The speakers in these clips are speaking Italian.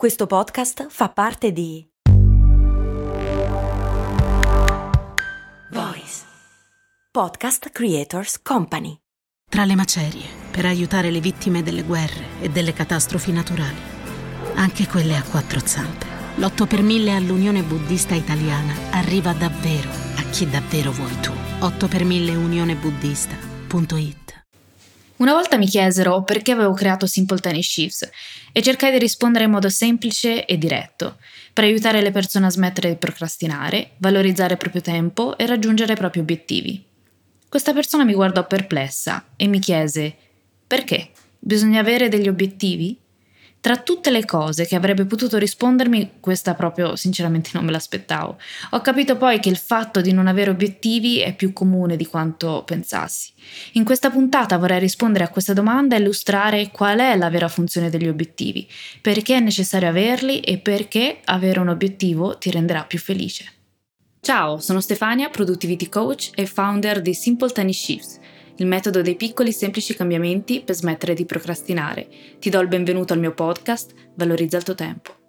Questo podcast fa parte di Voice Podcast Creators Company. Tra le macerie, per aiutare le vittime delle guerre e delle catastrofi naturali, anche quelle a quattro zampe, l'8 per 1000 all'Unione Buddista Italiana arriva davvero a chi davvero vuoi tu. 8 per 1000 unionebuddista.it una volta mi chiesero perché avevo creato Simple Tiny Shifts e cercai di rispondere in modo semplice e diretto, per aiutare le persone a smettere di procrastinare, valorizzare il proprio tempo e raggiungere i propri obiettivi. Questa persona mi guardò perplessa e mi chiese perché? Bisogna avere degli obiettivi? Tra tutte le cose che avrebbe potuto rispondermi, questa proprio sinceramente non me l'aspettavo. Ho capito poi che il fatto di non avere obiettivi è più comune di quanto pensassi. In questa puntata vorrei rispondere a questa domanda e illustrare qual è la vera funzione degli obiettivi, perché è necessario averli e perché avere un obiettivo ti renderà più felice. Ciao, sono Stefania, Productivity Coach e founder di Simple Tiny Shifts il metodo dei piccoli semplici cambiamenti per smettere di procrastinare. Ti do il benvenuto al mio podcast, Valorizza il tuo tempo.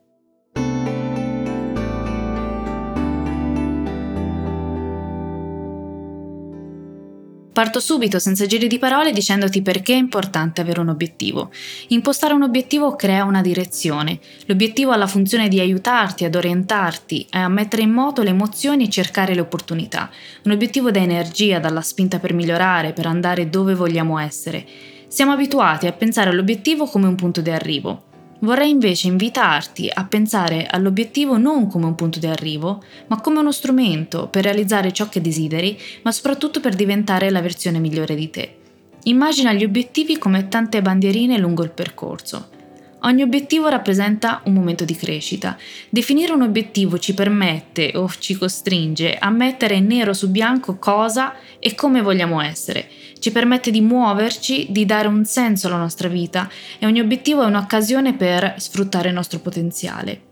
Parto subito, senza giri di parole, dicendoti perché è importante avere un obiettivo. Impostare un obiettivo crea una direzione. L'obiettivo ha la funzione di aiutarti ad orientarti e a mettere in moto le emozioni e cercare le opportunità. Un obiettivo dà energia, dalla spinta per migliorare, per andare dove vogliamo essere. Siamo abituati a pensare all'obiettivo come un punto di arrivo. Vorrei invece invitarti a pensare all'obiettivo non come un punto di arrivo, ma come uno strumento per realizzare ciò che desideri, ma soprattutto per diventare la versione migliore di te. Immagina gli obiettivi come tante bandierine lungo il percorso. Ogni obiettivo rappresenta un momento di crescita. Definire un obiettivo ci permette o ci costringe a mettere nero su bianco cosa e come vogliamo essere. Ci permette di muoverci, di dare un senso alla nostra vita e ogni obiettivo è un'occasione per sfruttare il nostro potenziale.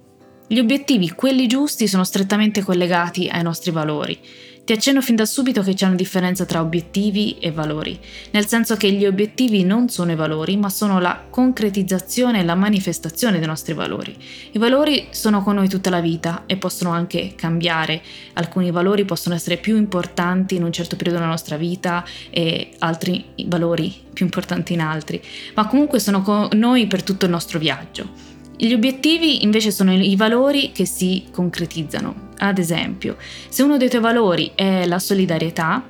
Gli obiettivi, quelli giusti, sono strettamente collegati ai nostri valori. Ti accenno fin da subito che c'è una differenza tra obiettivi e valori, nel senso che gli obiettivi non sono i valori, ma sono la concretizzazione e la manifestazione dei nostri valori. I valori sono con noi tutta la vita e possono anche cambiare. Alcuni valori possono essere più importanti in un certo periodo della nostra vita e altri valori più importanti in altri, ma comunque sono con noi per tutto il nostro viaggio. Gli obiettivi invece sono i valori che si concretizzano. Ad esempio, se uno dei tuoi valori è la solidarietà,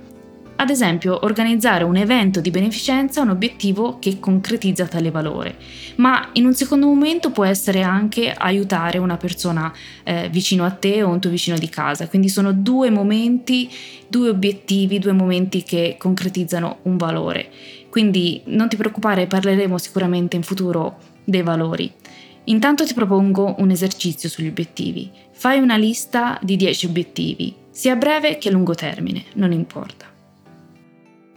ad esempio, organizzare un evento di beneficenza è un obiettivo che concretizza tale valore, ma in un secondo momento può essere anche aiutare una persona eh, vicino a te o un tuo vicino di casa. Quindi sono due momenti, due obiettivi, due momenti che concretizzano un valore. Quindi non ti preoccupare, parleremo sicuramente in futuro dei valori. Intanto ti propongo un esercizio sugli obiettivi. Fai una lista di 10 obiettivi, sia breve che a lungo termine, non importa.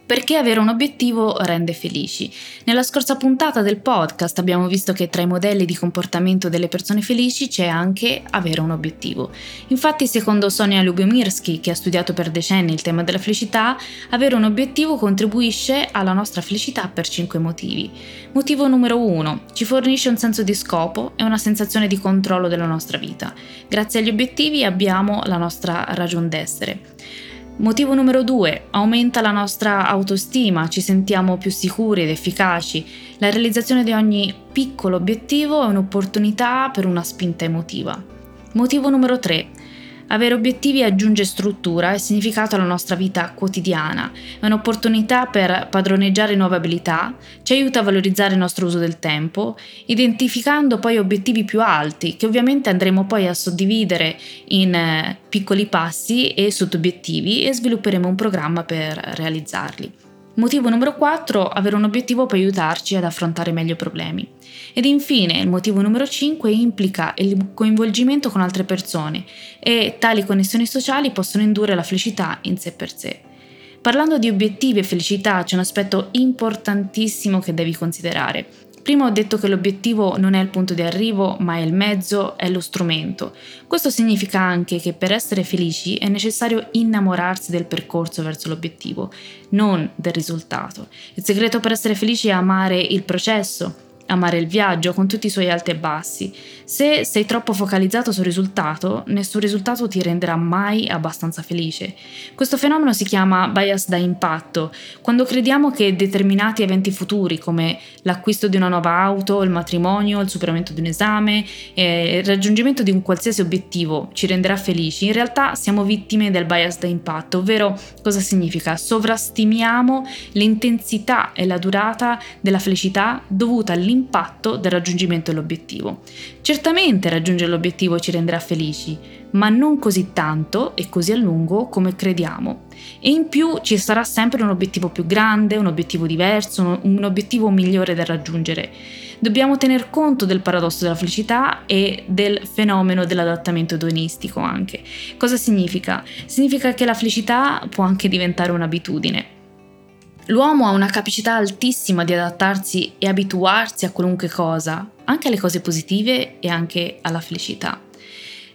Perché avere un obiettivo rende felici? Nella scorsa puntata del podcast abbiamo visto che tra i modelli di comportamento delle persone felici c'è anche avere un obiettivo. Infatti, secondo Sonia Lubomirsky, che ha studiato per decenni il tema della felicità, avere un obiettivo contribuisce alla nostra felicità per cinque motivi. Motivo numero uno: ci fornisce un senso di scopo e una sensazione di controllo della nostra vita. Grazie agli obiettivi abbiamo la nostra ragione d'essere. Motivo numero due, aumenta la nostra autostima, ci sentiamo più sicuri ed efficaci. La realizzazione di ogni piccolo obiettivo è un'opportunità per una spinta emotiva. Motivo numero tre, avere obiettivi aggiunge struttura e significato alla nostra vita quotidiana, è un'opportunità per padroneggiare nuove abilità, ci aiuta a valorizzare il nostro uso del tempo, identificando poi obiettivi più alti che ovviamente andremo poi a suddividere in eh, piccoli passi e sottobiettivi e svilupperemo un programma per realizzarli. Motivo numero 4, avere un obiettivo può aiutarci ad affrontare meglio i problemi. Ed infine, il motivo numero 5 implica il coinvolgimento con altre persone e tali connessioni sociali possono indurre la felicità in sé per sé. Parlando di obiettivi e felicità c'è un aspetto importantissimo che devi considerare, Prima ho detto che l'obiettivo non è il punto di arrivo, ma è il mezzo, è lo strumento. Questo significa anche che per essere felici è necessario innamorarsi del percorso verso l'obiettivo, non del risultato. Il segreto per essere felici è amare il processo, amare il viaggio con tutti i suoi alti e bassi. Se sei troppo focalizzato sul risultato, nessun risultato ti renderà mai abbastanza felice. Questo fenomeno si chiama bias da impatto, quando crediamo che determinati eventi futuri come l'acquisto di una nuova auto, il matrimonio, il superamento di un esame, eh, il raggiungimento di un qualsiasi obiettivo ci renderà felici, in realtà siamo vittime del bias da impatto, ovvero cosa significa? Sovrastimiamo l'intensità e la durata della felicità dovuta all'impatto l'impatto del raggiungimento dell'obiettivo. Certamente raggiungere l'obiettivo ci renderà felici, ma non così tanto e così a lungo come crediamo. E in più ci sarà sempre un obiettivo più grande, un obiettivo diverso, un obiettivo migliore da raggiungere. Dobbiamo tener conto del paradosso della felicità e del fenomeno dell'adattamento edonistico anche. Cosa significa? Significa che la felicità può anche diventare un'abitudine. L'uomo ha una capacità altissima di adattarsi e abituarsi a qualunque cosa, anche alle cose positive e anche alla felicità.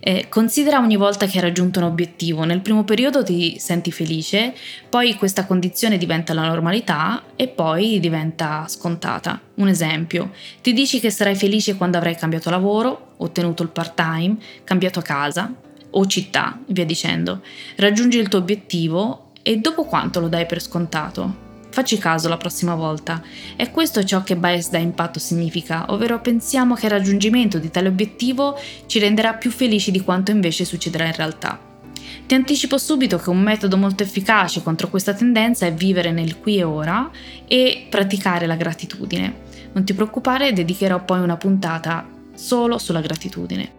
Eh, considera ogni volta che hai raggiunto un obiettivo, nel primo periodo ti senti felice, poi questa condizione diventa la normalità e poi diventa scontata. Un esempio, ti dici che sarai felice quando avrai cambiato lavoro, ottenuto il part-time, cambiato casa o città, via dicendo. Raggiungi il tuo obiettivo e dopo quanto lo dai per scontato? Facci caso la prossima volta. È questo ciò che bias da impatto significa, ovvero pensiamo che il raggiungimento di tale obiettivo ci renderà più felici di quanto invece succederà in realtà. Ti anticipo subito che un metodo molto efficace contro questa tendenza è vivere nel qui e ora e praticare la gratitudine. Non ti preoccupare, dedicherò poi una puntata solo sulla gratitudine.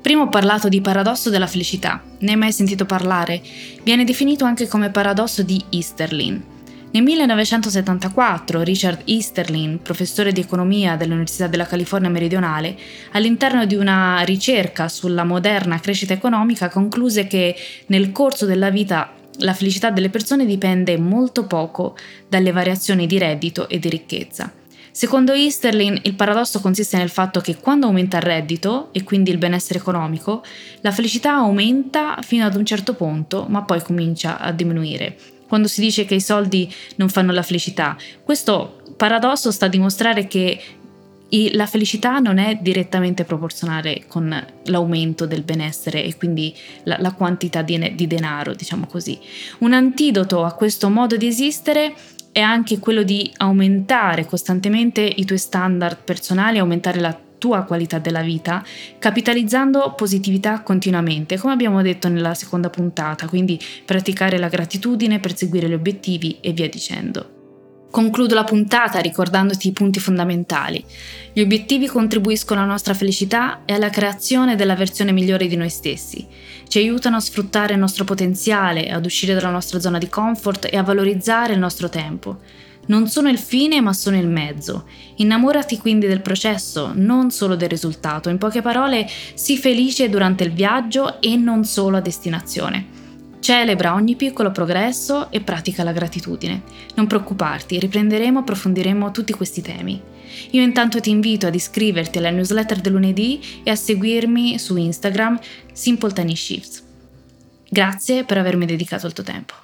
Prima ho parlato di paradosso della felicità, ne hai mai sentito parlare? Viene definito anche come paradosso di Easterlin. Nel 1974 Richard Easterlin, professore di economia dell'Università della California Meridionale, all'interno di una ricerca sulla moderna crescita economica concluse che nel corso della vita la felicità delle persone dipende molto poco dalle variazioni di reddito e di ricchezza. Secondo Easterlin, il paradosso consiste nel fatto che quando aumenta il reddito e quindi il benessere economico, la felicità aumenta fino ad un certo punto, ma poi comincia a diminuire quando si dice che i soldi non fanno la felicità. Questo paradosso sta a dimostrare che la felicità non è direttamente proporzionale con l'aumento del benessere e quindi la, la quantità di, di denaro, diciamo così. Un antidoto a questo modo di esistere è anche quello di aumentare costantemente i tuoi standard personali, aumentare la tua qualità della vita, capitalizzando positività continuamente, come abbiamo detto nella seconda puntata, quindi praticare la gratitudine, perseguire gli obiettivi e via dicendo. Concludo la puntata ricordandoti i punti fondamentali. Gli obiettivi contribuiscono alla nostra felicità e alla creazione della versione migliore di noi stessi. Ci aiutano a sfruttare il nostro potenziale, ad uscire dalla nostra zona di comfort e a valorizzare il nostro tempo. Non sono il fine, ma sono il mezzo. Innamorati quindi del processo, non solo del risultato. In poche parole, sii felice durante il viaggio e non solo a destinazione. Celebra ogni piccolo progresso e pratica la gratitudine. Non preoccuparti, riprenderemo e approfondiremo tutti questi temi. Io intanto ti invito ad iscriverti alla newsletter del lunedì e a seguirmi su Instagram Simple Tiny Shifts. Grazie per avermi dedicato il tuo tempo.